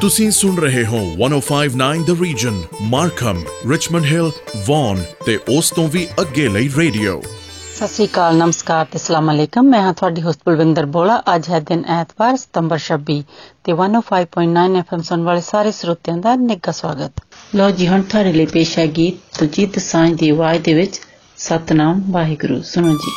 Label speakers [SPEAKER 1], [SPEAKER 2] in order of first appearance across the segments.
[SPEAKER 1] ਤੁਸੀਂ ਸੁਣ ਰਹੇ ਹੋ 1059 the region Markham Richmond Hill Vaughan ਤੇ ਉਸ ਤੋਂ ਵੀ ਅੱਗੇ ਲਈ ਰੇਡੀਓ
[SPEAKER 2] ਸਤਿ ਸ੍ਰੀ ਅਕਾਲ ਨਮਸਕਾਰ ਤੇ ਸਲਾਮ ਅਲੈਕਮ। ਮੈਂ ਹਾਂ ਤੁਹਾਡੀ ਹੋਸਟ ਬਲਵਿੰਦਰ ਬੋਲਾ। ਅੱਜ ਹੈ ਦਿਨ ਐਤਵਾਰ ਸਤੰਬਰ 26 ਤੇ 105.9 ਐਫਐਮ ਸੁਣ ਵਾਲੇ ਸਾਰੇ ਸਰੋਤਿਆਂ ਦਾ ਨਿੱਘਾ ਸਵਾਗਤ। ਲੋ ਜੀ ਹੁਣ ਤੁਹਾਡੇ ਲਈ ਪੇਸ਼ ਹੈ ਗੀਤ ਤੁਜੀਤ ਸਾਂਝ ਦੀ ਆਵਾਜ਼ ਦੇ ਵਿੱਚ ਸਤਨਾਮ ਵਾਹਿਗੁਰੂ। ਸੁਣੋ ਜੀ।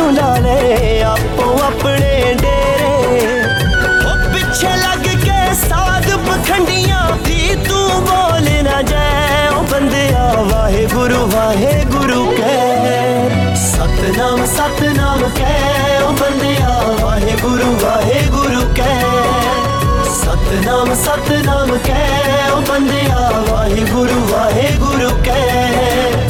[SPEAKER 3] ਨੂੰ ਲਾ ਲੈ ਆਪੋ ਆਪਣੇ ਡੇਰੇ। ਉਹ ਪਿੱਛੇ ਲੱਗ ਕੇ ਸਾਧ ਪਖੰਡੀਆਂ ਦੀ ਤੂੰ ਬੋਲ ਨਾ ਜਾਏ। ਉਹ ਬੰਦਿਆ ਵਾਹਿਗੁਰੂ ਵਾਹਿਗੁਰੂ ਕਹਿ। ਸਤਨਾਮ ਸਤਨਾਮ ਕਹਿ। ਉਹ ਬੰਦਿਆ ਵਾਹਿਗੁਰੂ ਵਾਹਿਗੁਰੂ ਕਹਿ। ਸਤਨਾਮ ਸਤਨਾਮ ਕਹਿ। ਉਹ ਬੰਦਿਆ ਵਾਹਿਗੁਰੂ ਵਾਹਿਗੁਰੂ ਕਹਿ।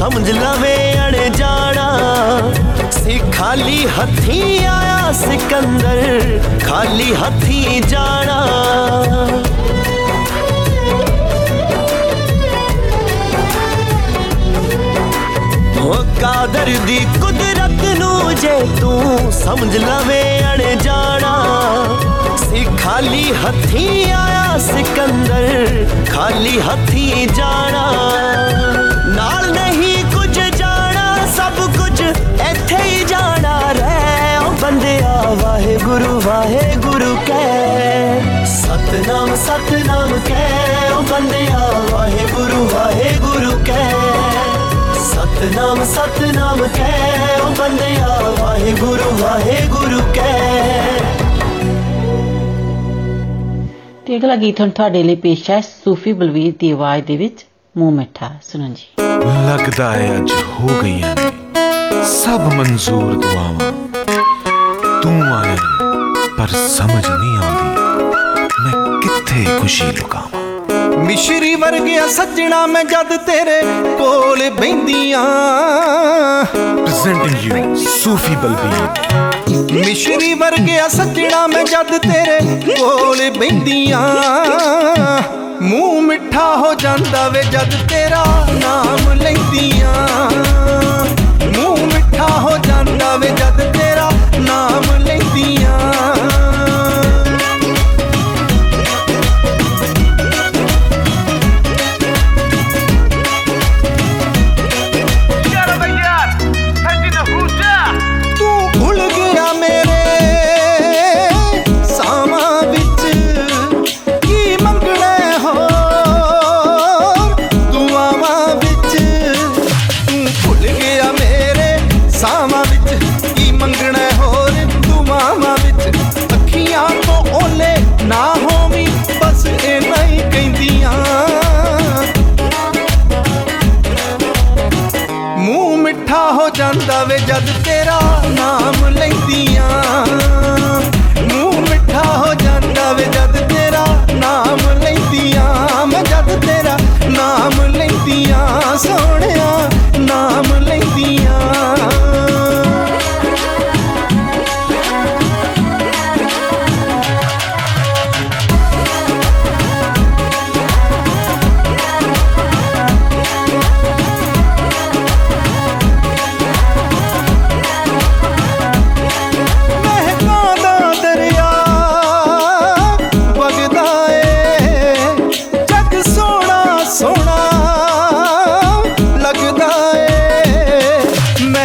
[SPEAKER 3] ਸਮਝ ਲਵੇਂ ਅਣਜਾਣਾ ਸੀ ਖਾਲੀ ਹੱਥੀਂ ਆਇਆ ਸਿਕੰਦਰ ਖਾਲੀ ਹੱਥੀਂ ਜਾਣਾ ਉਹ ਕਾਦਰ ਦੀ ਕੁਦਰਤ ਨੂੰ ਜੇ ਤੂੰ ਸਮਝ ਲਵੇਂ ਅਣਜਾਣਾ ਸੀ ਖਾਲੀ ਹੱਥੀਂ ਆਇਆ ਸਿਕੰਦਰ ਖਾਲੀ ਹੱਥੀਂ ਜਾਣਾ ਨਾਲ ਨਹੀਂ
[SPEAKER 4] ਬੰਦਿਆ ਵਾਹਿਗੁਰੂ ਵਾਹਿਗੁਰੂ ਕਹਿ। ਸਤਨਾਮ ਸਤਨਾਮ ਕਹਿ ਉਹ ਬੰਦਿਆ ਵਾਹਿਗੁਰੂ ਵਾਹਿਗੁਰੂ ਕਹਿ। ਸਤਨਾਮ ਸਤਨਾਮ ਕਹਿ ਉਹ ਬੰਦਿਆ ਵਾਹਿਗੁਰੂ ਵਾਹਿਗੁਰੂ ਕਹਿ।
[SPEAKER 5] ਤੇ ਅਗਲਾ ਗੀਤ ਹੁਣ ਤੁਹਾਡੇ ਲਈ ਪੇਸ਼ ਹੈ ਸੂਫੀ ਬਲਵੀਰ ਦੀ ਆਵਾਜ਼ ਦੇ ਵਿੱਚ ਮੂੰਹ ਮਿੱਠਾ ਸੁਣੋ ਜੀ।
[SPEAKER 6] ਲੱਗਦਾ ਹੈ ਅੱਜ ਹੋ ਗਈਆਂ ਨੇ ਸਭ ਮਨਜ਼ੂਰ ਦੁਆਵਾਂ। ਤੂੰ ਆਇਆ ਪਰ ਸਮਝ ਨਹੀਂ ਆਉਂਦੀ ਮੈਂ ਕਿੱਥੇ ਖੁਸ਼ੀ ਲੁਕਾਵਾਂ।
[SPEAKER 4] ਮਿਸ਼ਰੀ ਵਰਗਿਆ ਸੱਜਣਾ ਮੈਂ ਜਦ ਤੇਰੇ ਕੋਲ ਬੈੰਦੀਆਂ।
[SPEAKER 6] Presenting you Sufi Balbir.
[SPEAKER 4] ਮਿਸ਼ਰੀ ਵਰਗਿਆ ਸੱਜਣਾ ਮੈਂ ਜਦ ਤੇਰੇ ਕੋਲ ਬੈੰਦੀਆਂ। ਮੂੰਹ ਮਿੱਠਾ ਹੋ ਜਾਂਦਾ ਵੇ ਜਦ ਤੇਰਾ ਨਾਮ ਲੈਂਦੀਆਂ। ਮੂੰਹ ਮਿੱਠਾ ਹੋ ਜਾਂਦਾ ਵੇ ਜਦ ਤੇਰਾ ਨਾਮ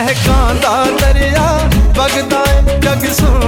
[SPEAKER 4] ਮਹਿਕਾਂ ਦਾ ਦਰਿਆ ਵਗਦਾ ਏ ਜਗ ਸੋਹਣਾ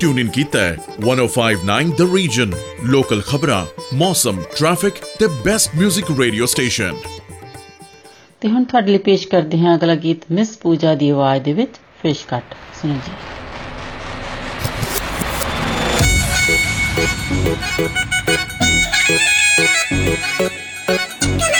[SPEAKER 1] ਤੁਸੀਂ ਟਿਊਨ ਇਨ ਕੀਤਾ ਹੈ 1059 ਦ ਰੀਜਨ ਲੋਕਲ ਖਬਰਾਂ ਮੌਸਮ ਟ੍ਰੈਫਿਕ ਤੇ ਬੈਸਟ 뮤직 ਰੇਡੀਓ ਸਟੇਸ਼ਨ
[SPEAKER 5] ਤੇ ਹੁਣ ਤੁਹਾਡੇ ਲਈ ਪੇਸ਼ ਕਰਦੇ ਹਾਂ ਅਗਲਾ ਗੀਤ ਮਿਸ ਪੂਜਾ ਦੀ ਆਵਾਜ਼ ਦੇ ਵਿੱਚ ਫਿਸ਼ ਕੱਟ ਸੁਣੋ ਜੀ
[SPEAKER 7] ਰੱਬ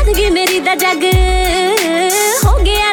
[SPEAKER 7] ਸਾਦਗੀ ਮੇਰੀ ਦਾ ਜੱਗ। ਹੋ ਗਿਆ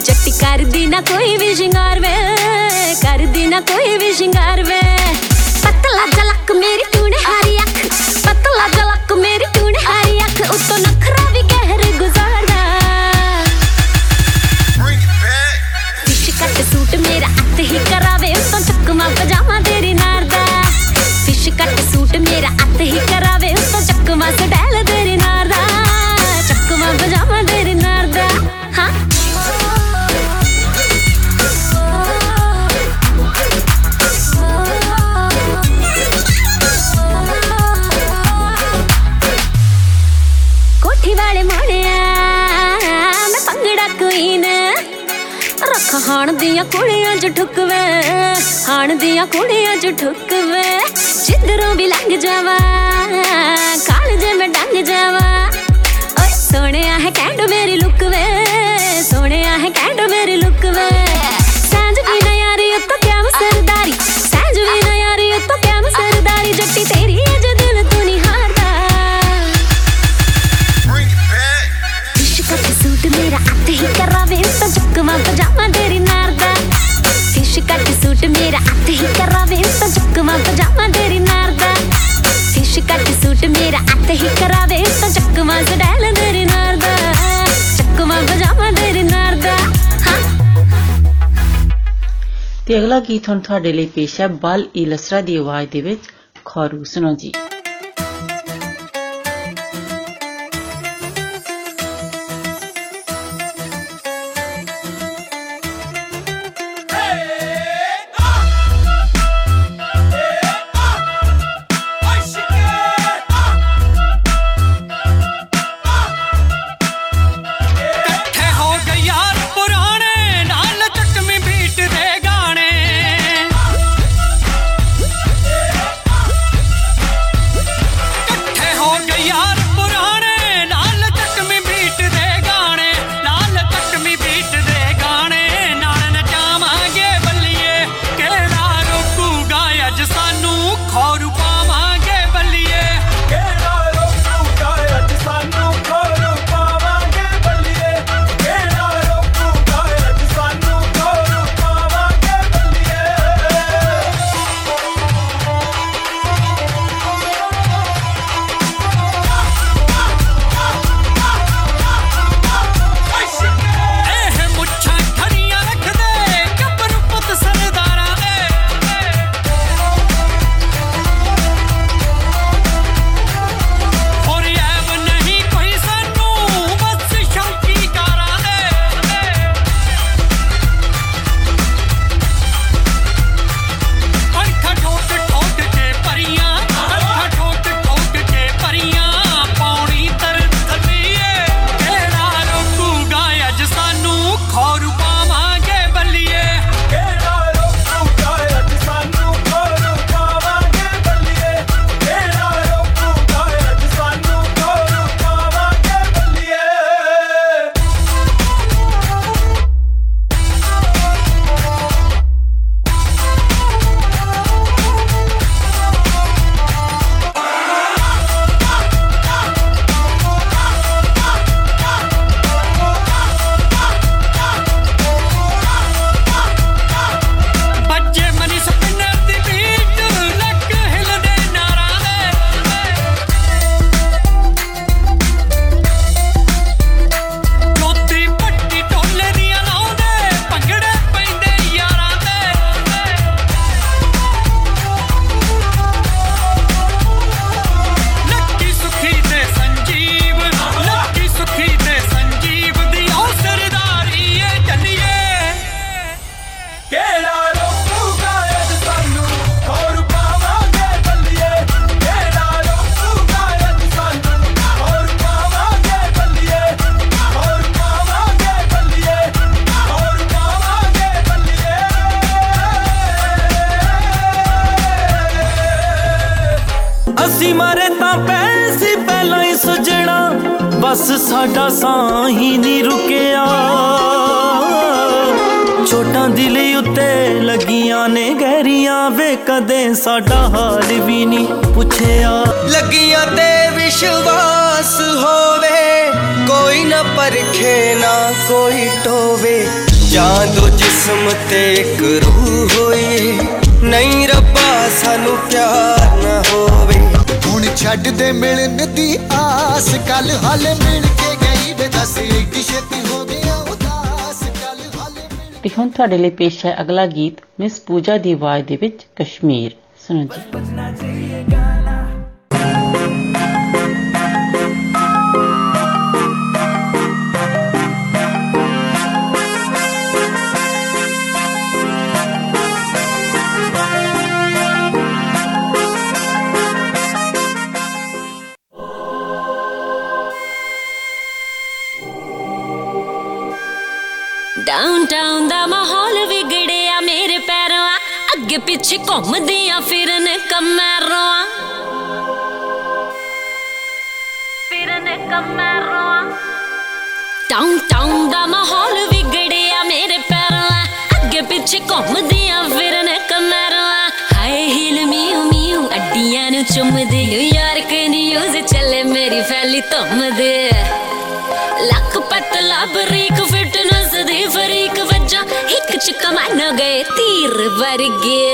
[SPEAKER 7] ਜੱਟੀ ਕਰਦੀ ਨਾ ਕੋਈ ਵੀ ਸ਼ਿੰਗਾਰ ਵੇ, ਕਰਦੀ ਨਾ ਕੋਈ ਵੀ ਸ਼ਿੰਗਾਰ ਵੇ। ਪਤਲਾ ਜਲਕ ਮੇਰੀ ਤੂੰ ਨੇ ਹਾਰੀ ਅੱਖ, ਪਤਲਾ ਜਲਕ ਮੇਰੀ ਤੂੰ ਨੇ ਹਾਰੀ ਅੱਖ, ਉਤੋਂ ਹਾਣ ਦੀਆਂ ਕੁੜੀਆਂ ਚ ਠੁਕਵੇ, ਹਾਣ ਦੀਆਂ ਕੁੜੀਆਂ ਚ ਠੁਕਵੇ। ਜਿੱਧਰੋਂ ਵੀ ਲੰਘ ਜਾਵਾ, ਕਾਲਜੇ ਮੈਂ ਡੰਗ ਜਾਵਾ। ਓਏ ਸੋਹਣਿਆ ਹੈ ਕੈਂਡ ਮੇਰੀ ਲੁੱਕ ਵੇ, ਸੋਹਣਿਆ ਹੈ ਕੈਂਡ ਮੇਰੀ ਲੁੱਕ ਵੇ। ਸੂਟ ਮੇਰਾ ਅੱਤ ਹੀ ਕਰਾਵੇ ਤਾਂ ਚੱਕਵਾ ਸਡੈਲ ਤੇਰੇ ਨਾਲ ਦਾ, ਚੱਕਵਾ ਵਜਾਵਾ ਤੇਰੇ ਨਾਲ ਦਾ
[SPEAKER 8] ਤੇ ਅਗਲਾ ਗੀਤ ਹੁਣ ਤੁਹਾਡੇ ਲਈ ਪੇਸ਼ ਹੈ, ਬਲ ਇਲਸਰਾ ਦੀ ਆਵਾਜ਼ ਦੇ ਵਿੱਚ, ਖਰੂ ਸੁਣੋ ਜੀ।
[SPEAKER 9] ਬਸ
[SPEAKER 6] ਸਾਡਾ ਸਾਹ ਹੀ ਨਹੀਂ ਰੁਕਿਆ।
[SPEAKER 3] ਛੋਟਾਂ ਦਿਲ ਉੱਤੇ ਲੱਗੀਆਂ ਨੇ ਗਹਿਰੀਆਂ, ਵੇ ਕਦੇ ਸਾਡਾ ਹਾਲ ਵੀ ਨਹੀਂ ਪੁੱਛਿਆ।
[SPEAKER 10] ਲੱਗੀਆਂ ਤੇ ਵਿਸ਼ਵਾਸ ਹੋਵੇ, ਕੋਈ ਨਾ ਪਰਖੇ ਨਾ ਕੋਈ ਟੋਵੇ। ਜਾਂ ਦੋ ਜਿਸਮ ਤੇ ਇੱਕ ਰੂਹ ਹੋਏ ਨਹੀਂ ਰੱਬਾ ਸਾਨੂੰ ਪਿਆਰ
[SPEAKER 11] ਛੱਡ ਦੇ ਮਿਲਣ ਦੀ ਆਸ। ਕੱਲ ਹਾਲੇ ਮਿਲ ਕੇ ਗਈ ਵੇ ਦੱਸ ਏਡੀ ਛੇਤੀ ਹੋ ਗਿਆ ਉਦਾਸ। ਕੱਲ ਹਾਲੇ ਮਿਲ
[SPEAKER 2] ਤੇ ਹੁਣ ਤੁਹਾਡੇ ਲਈ ਪੇਸ਼ ਹੈ ਅਗਲਾ ਗੀਤ ਮਿਸ ਪੂਜਾ ਦੀ ਆਵਾਜ਼ ਦੇ ਵਿੱਚ ਕਸ਼ਮੀਰ। ਸੁਣੋ ਜੀ।
[SPEAKER 7] ਡਾਊਨਟਾਊਨ ਦਾ ਮਾਹੌਲ ਵਿਗੜਿਆ, ਮੇਰੇ ਪੈਰਾਂ ਅੱਗੇ ਪਿੱਛੇ ਘੁੰਮਦੀਆਂ, ਫਿਰਨ ਕਮੈਰੋਆਂ ਫਿਰਨ ਕਮੈਰੋਆਂ ਡਾਊਨਟਾਊਨ ਦਾ ਮਾਹੌਲ ਵਿਗੜਿਆ, ਮੇਰੇ ਪੈਰਾਂ ਅੱਗੇ ਪਿੱਛੇ ਘੁੰਮਦੀਆਂ, ਫਿਰਨ ਕਮੈਰੋਆਂ ਹਾਏ, ਹੀਲ ਮੀਉ ਮੀਉ ਅੱਡੀਆਂ ਨੂੰ ਚੁੰਮਦੇ ਨਿਊਯਾਰਕ ਨਿਊਜ਼ ਚੱਲੇ ਮੇਰੀ ਫੈਲੀ ਧੁੰਮਦੇ। ਲੱਖ ਪਤਲਾ ਬਰੀਕ ਫਿਟਨੈਸ ਦੀ ਫਰੀਕ कमान गए तीर वर्गीय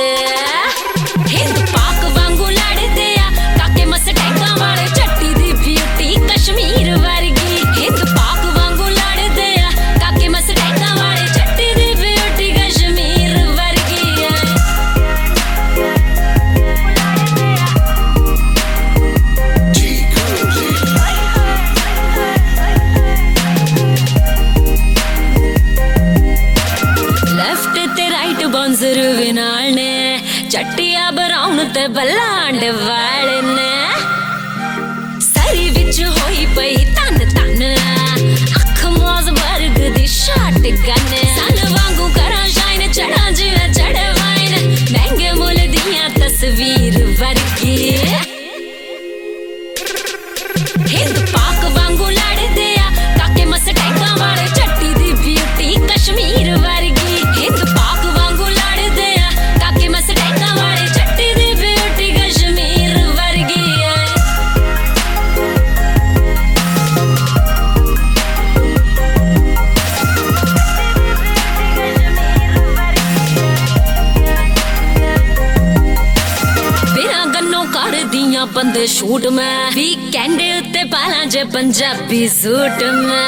[SPEAKER 7] ਕਰਦੀਆਂ ਬੰਦੇ ਸ਼ੂਟ ਮੈਂ ਵੀਕਐਂਡ ਉੱਤੇ ਪਾਲਾਂ ਜੇ ਪੰਜਾਬੀ ਸੂਟ ਮੈਂ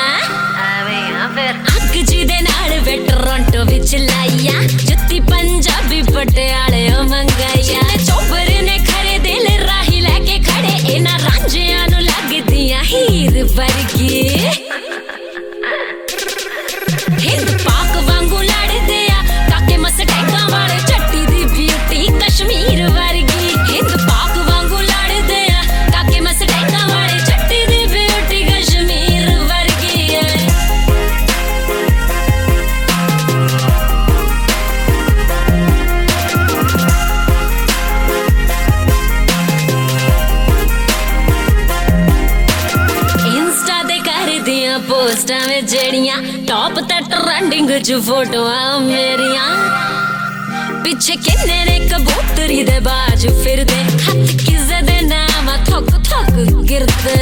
[SPEAKER 7] ਐਵੇਂ ਆ ਫਿਰ ਅੱਗ ਜੀ ਦੇ ਨਾਲ ਵੇ ਟੋਰਾਂਟੋ ਵਿੱਚ ਲਾਇਆ ਜੁੱਤੀ ਪੰਜਾਬੀ ਪਟਿਆਲੇ ਮੰਗਾਇਆ ਚੋਬਰ ਨੇ ਖਰੇ ਦਿਲ ਰਾਹੀ ਲੈ ਕੇ ਖੜੇ ਇਹਨਾਂ ਰਾਂਝਿਆਂ ਨੂੰ ਲੱਗਦੀਆਂ ਹੀਰ ਵਰਗੀ ਟ੍ਰੈਂਡਿੰਗ 'ਚ ਫੋਟੋਆਂ ਮੇਰੀਆਂ ਪਿੱਛੇ ਕਿੰਨੇ ਨੇ ਕਬੂਤਰੀ ਦੇ ਬਾਜ ਫਿਰਦੇ ਹੱਥ ਕਿਸੇ ਦੇ ਨਾਮ ਆ, ਥੁੱਕ ਥੁੱਕ ਗਿਰਦੇ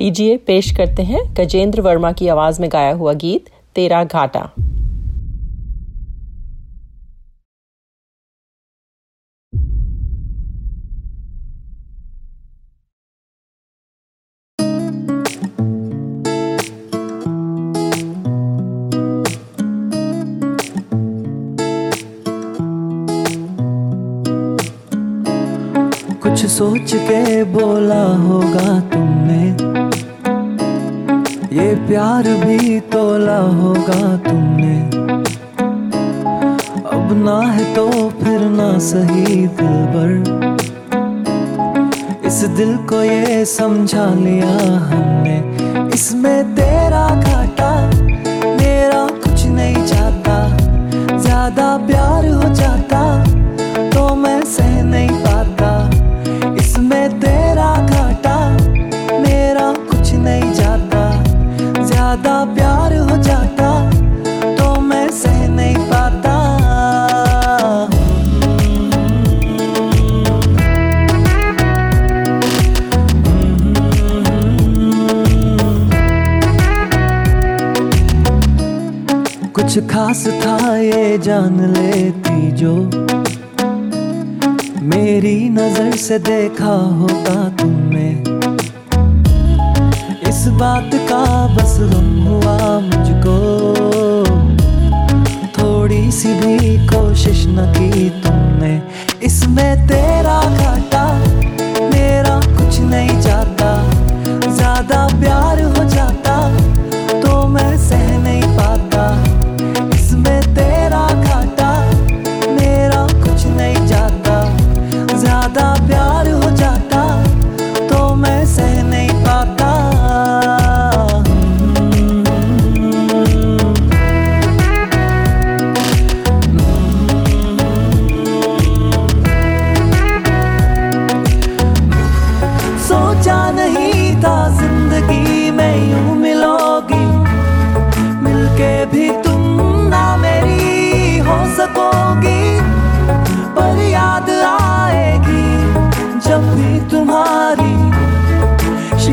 [SPEAKER 12] लीजिए पेश करते हैं गजेंद्र वर्मा की आवाज़ में गाया हुआ गीत तेरा घाटा।
[SPEAKER 13] प्यार भी तोला होगा तुमने। अब ना है तो फिर ना सही दिल भर इस दिल को ये समझा लिया हमने। इसमें तेरा घाटा, मेरा कुछ नहीं जाता ज़्यादा प्यार हो जाता। कुछ खास था ये जान लेती जो मेरी नज़र से देखा होता तुमने। इस बात का बस गम हुआ मुझको। थोड़ी सी भी कोशिश न की तुमने। इसमें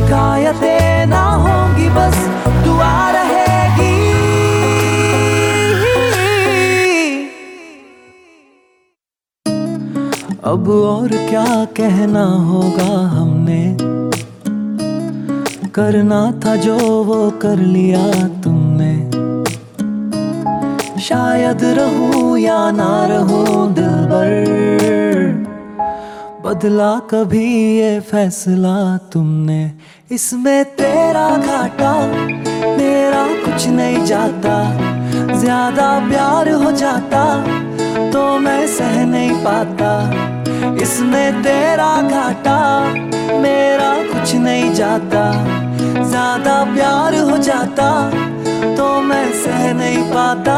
[SPEAKER 13] शिकायतें ना होंगी, बस दुआ रहेगी। अब और क्या कहना होगा हमने? करना था जो वो कर लिया तुमने। शायद रहूँ या ना रहूँ दिल भर, बदला कभी ये फैसला तुमने। इसमें तेरा घाटा, मेरा कुछ नहीं जाता। ज़्यादा प्यार हो जाता तो मैं सह नहीं पाता। इसमें तेरा घाटा, मेरा कुछ नहीं जाता। ज़्यादा प्यार हो जाता तो मैं सह नहीं पाता।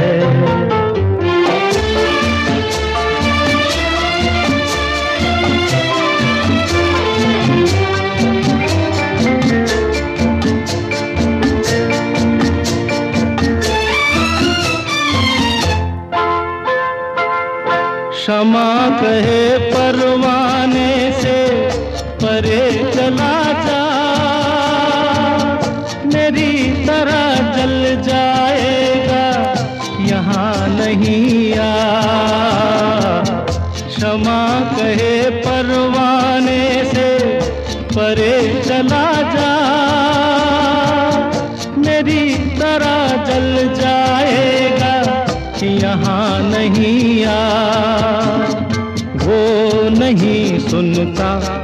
[SPEAKER 14] कहे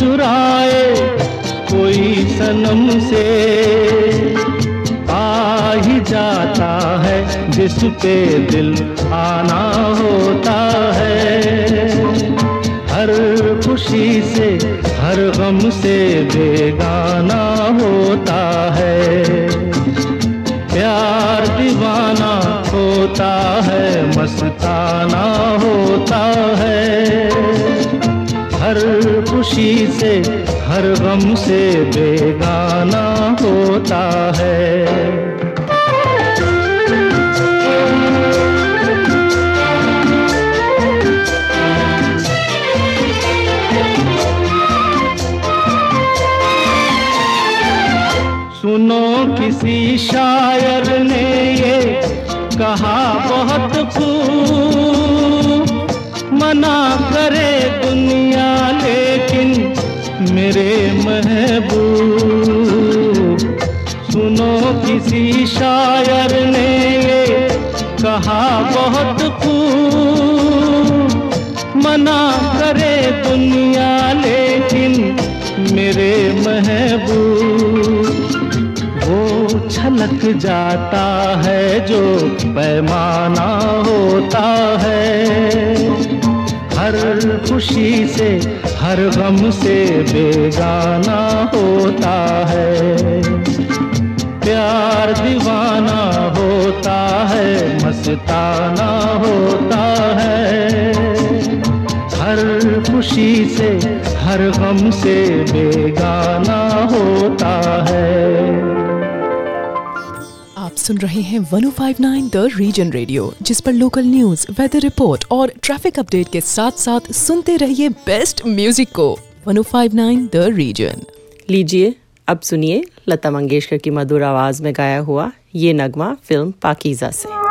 [SPEAKER 14] चुराए कोई सनम से। आ ही जाता है जिस पे दिल आना होता है। हर खुशी से, हर गम से बेगाना होता है। प्यार दीवाना होता है, मस्ताना होता है। हर खुशी से, हर गम से बेगाना होता है। सुनो किसी शायर ने ये कहा बहुत खूब, मना करे शायर ने ये कहा, बहुत खूब मना करे दुनिया, लेकिन मेरे महबूब वो छलक जाता है जो पैमाना होता है। हर खुशी से, हर गम से बेगाना होता है। प्यार दीवाना होता है मस्ताना होता है। हर खुशी से हर गम से बेगाना होता है।
[SPEAKER 15] आप सुन रहे हैं 1059 द रीजन रेडियो जिस पर लोकल न्यूज़ वेदर रिपोर्ट और ट्रैफ़िक अपडेट के साथ साथ सुनते रहिए बेस्ट म्यूज़िक को। 1059 द रीजन।
[SPEAKER 12] लीजिए अब सुनिए लता मंगेशकर की मधुर आवाज़ में गाया हुआ ये नगमा फ़िल्म पाकिज़ा से।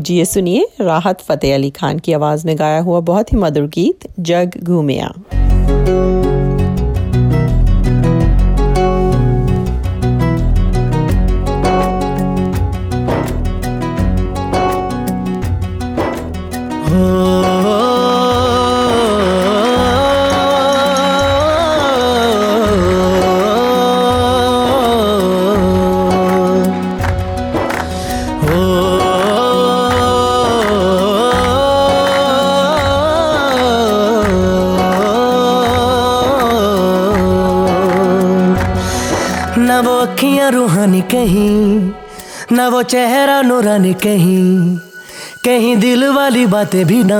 [SPEAKER 16] लीजिए सुनिए राहत फतेह अली खान की आवाज़ में गाया हुआ बहुत ही मधुर गीत, जग घूमिया।
[SPEAKER 17] चेहरा नूरानी कहीं कहीं दिल वाली बातें भी ना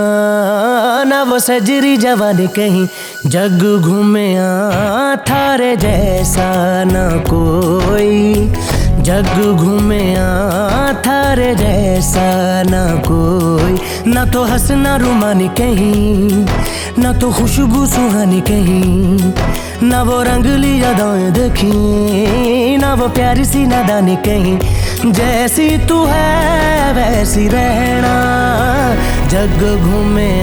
[SPEAKER 17] ना वो सजरी जवानी कहीं। जग घूमे थारे जैसा न कोई, जग घूमे थारे जैसा न कोई। ना तो हंसना रुमानी कहीं, ना तो खुशबू सुहानी कहीं। ना वो रंगली यादाएँ देखी, ना वो प्यारी सी नादानी कहीं। जैसी तू है, वैसी रहना। जग घूमे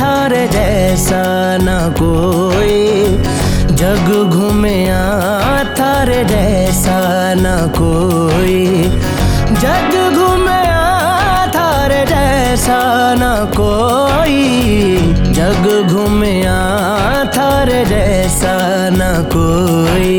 [SPEAKER 17] थारे जैसा ना कोई। जग घूमे थारे जैसा ना कोई। जग घूमे थारे जैसा ना कोई। जग घूमे थारे जैसा ना कोई।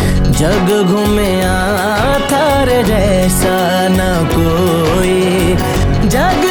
[SPEAKER 17] जग घूमे थार जैसा न कोई। जग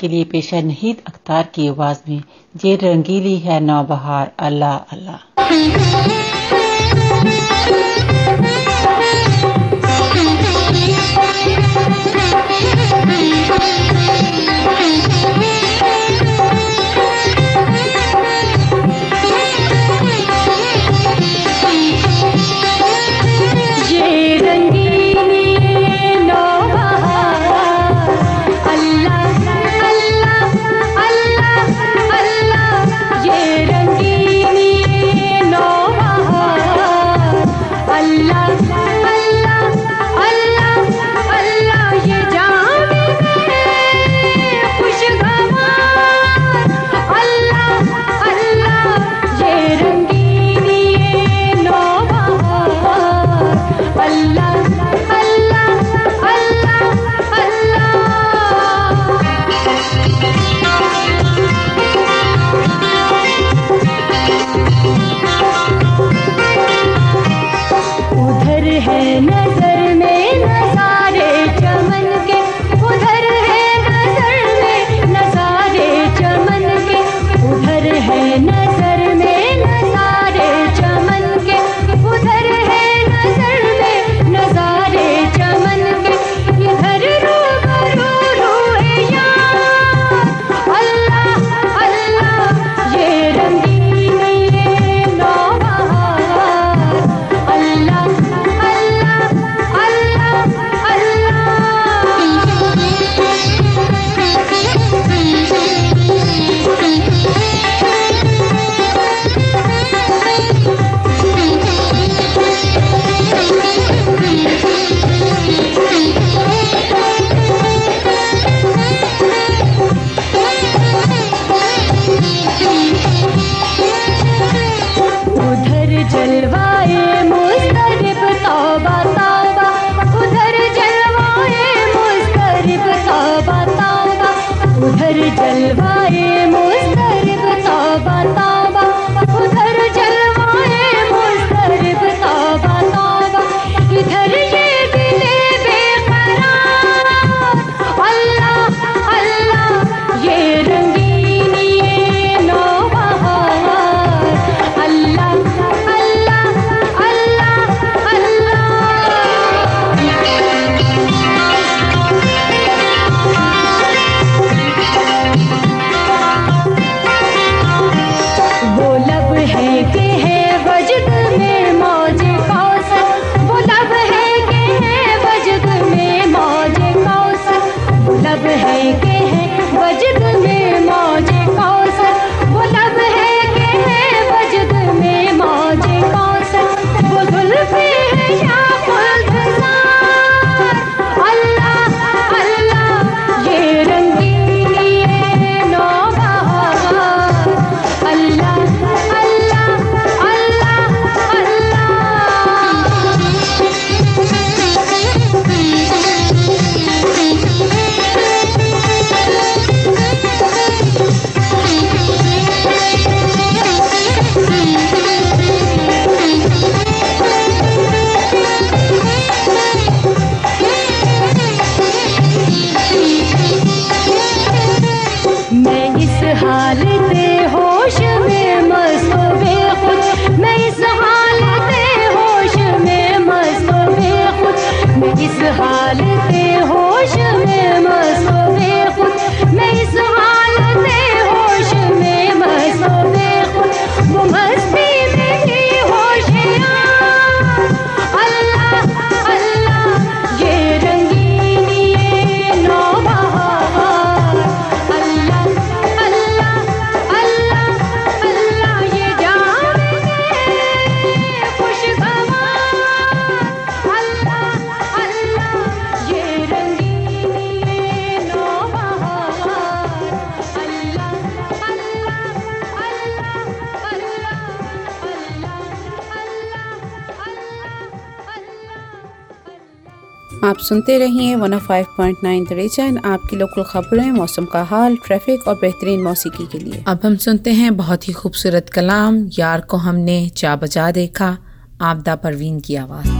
[SPEAKER 2] आपके लिए पेश है नहीद अख्तार की आवाज़ में, ये रंगीली है नौबहार, अल्लाह अल्लाह।
[SPEAKER 18] आप सुनते रहिए one oh five point nine region आपकी लोकल खबरें, मौसम का हाल ट्रैफ़िक और बेहतरीन मौसीकी के लिए।
[SPEAKER 19] अब हम सुनते हैं बहुत ही खूबसूरत कलाम, यार को हमने चा बजा देखा, आपदा परवीन की आवाज़।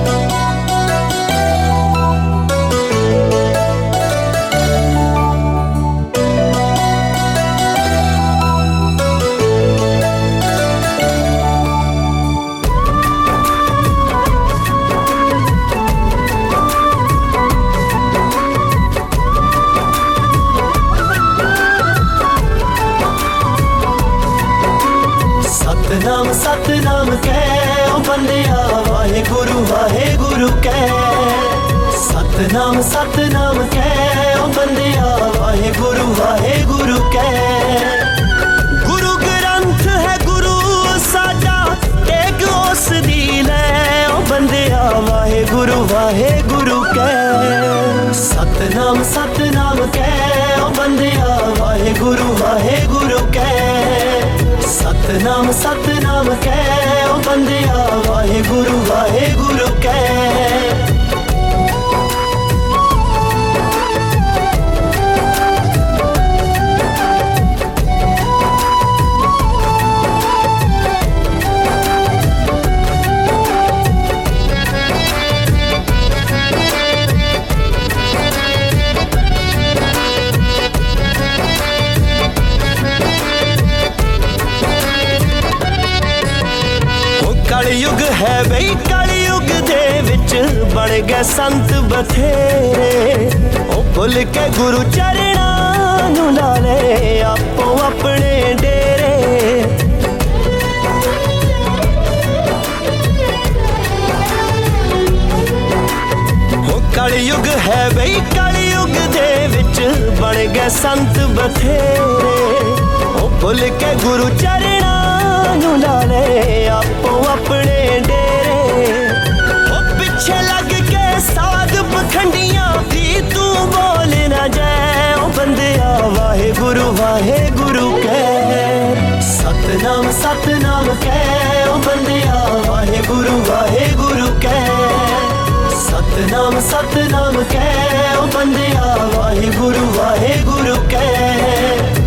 [SPEAKER 3] वाहे गुरु कै। सतनाम सतनाम कै। बंदिया वाहे गुरु वाहे गुरु कै। सतनाम सतनाम कै। बंदिया वाहे गुरु वाहे गुरु कै। ਬਣ ਗਏ ਸੰਤ ਬਥੇਰੇ, ਉਹ ਭੁੱਲ ਕੇ ਗੁਰੂ ਚਰਣਾ ਨੂੰ ਲਾ ਲੈ, ਆਪੋ ਆਪਣੇ ਡੇਰੇ। ਉਹ ਕਲਯੁਗ ਹੈ ਬਈ, ਕਲਯੁਗ ਦੇ ਵਿੱਚ ਬਣ ਗਏ ਸੰਤ ਬਥੇਰੇ। ਉਹ ਭੁੱਲ ਕੇ ਗੁਰੂ ਚਰਣਾ ਨੂੰ ਲਾ ਲੈ, ਆਪੋ ਆਪਣੇ ਡੇਰੇ। ਉਹ ਪਿੱਛੇ साग पखंडिया भी तू बोल ना जाए। ओ बंदिया वाहे गुरु वाहे गुरु कह। सतनाम सतनाम कह। ओ बंदिया वाहे गुरु वाहे गुरु कह। सतनाम सतनाम कह। ओ बंदिया वाहे गुरु वाहे गुरु कह।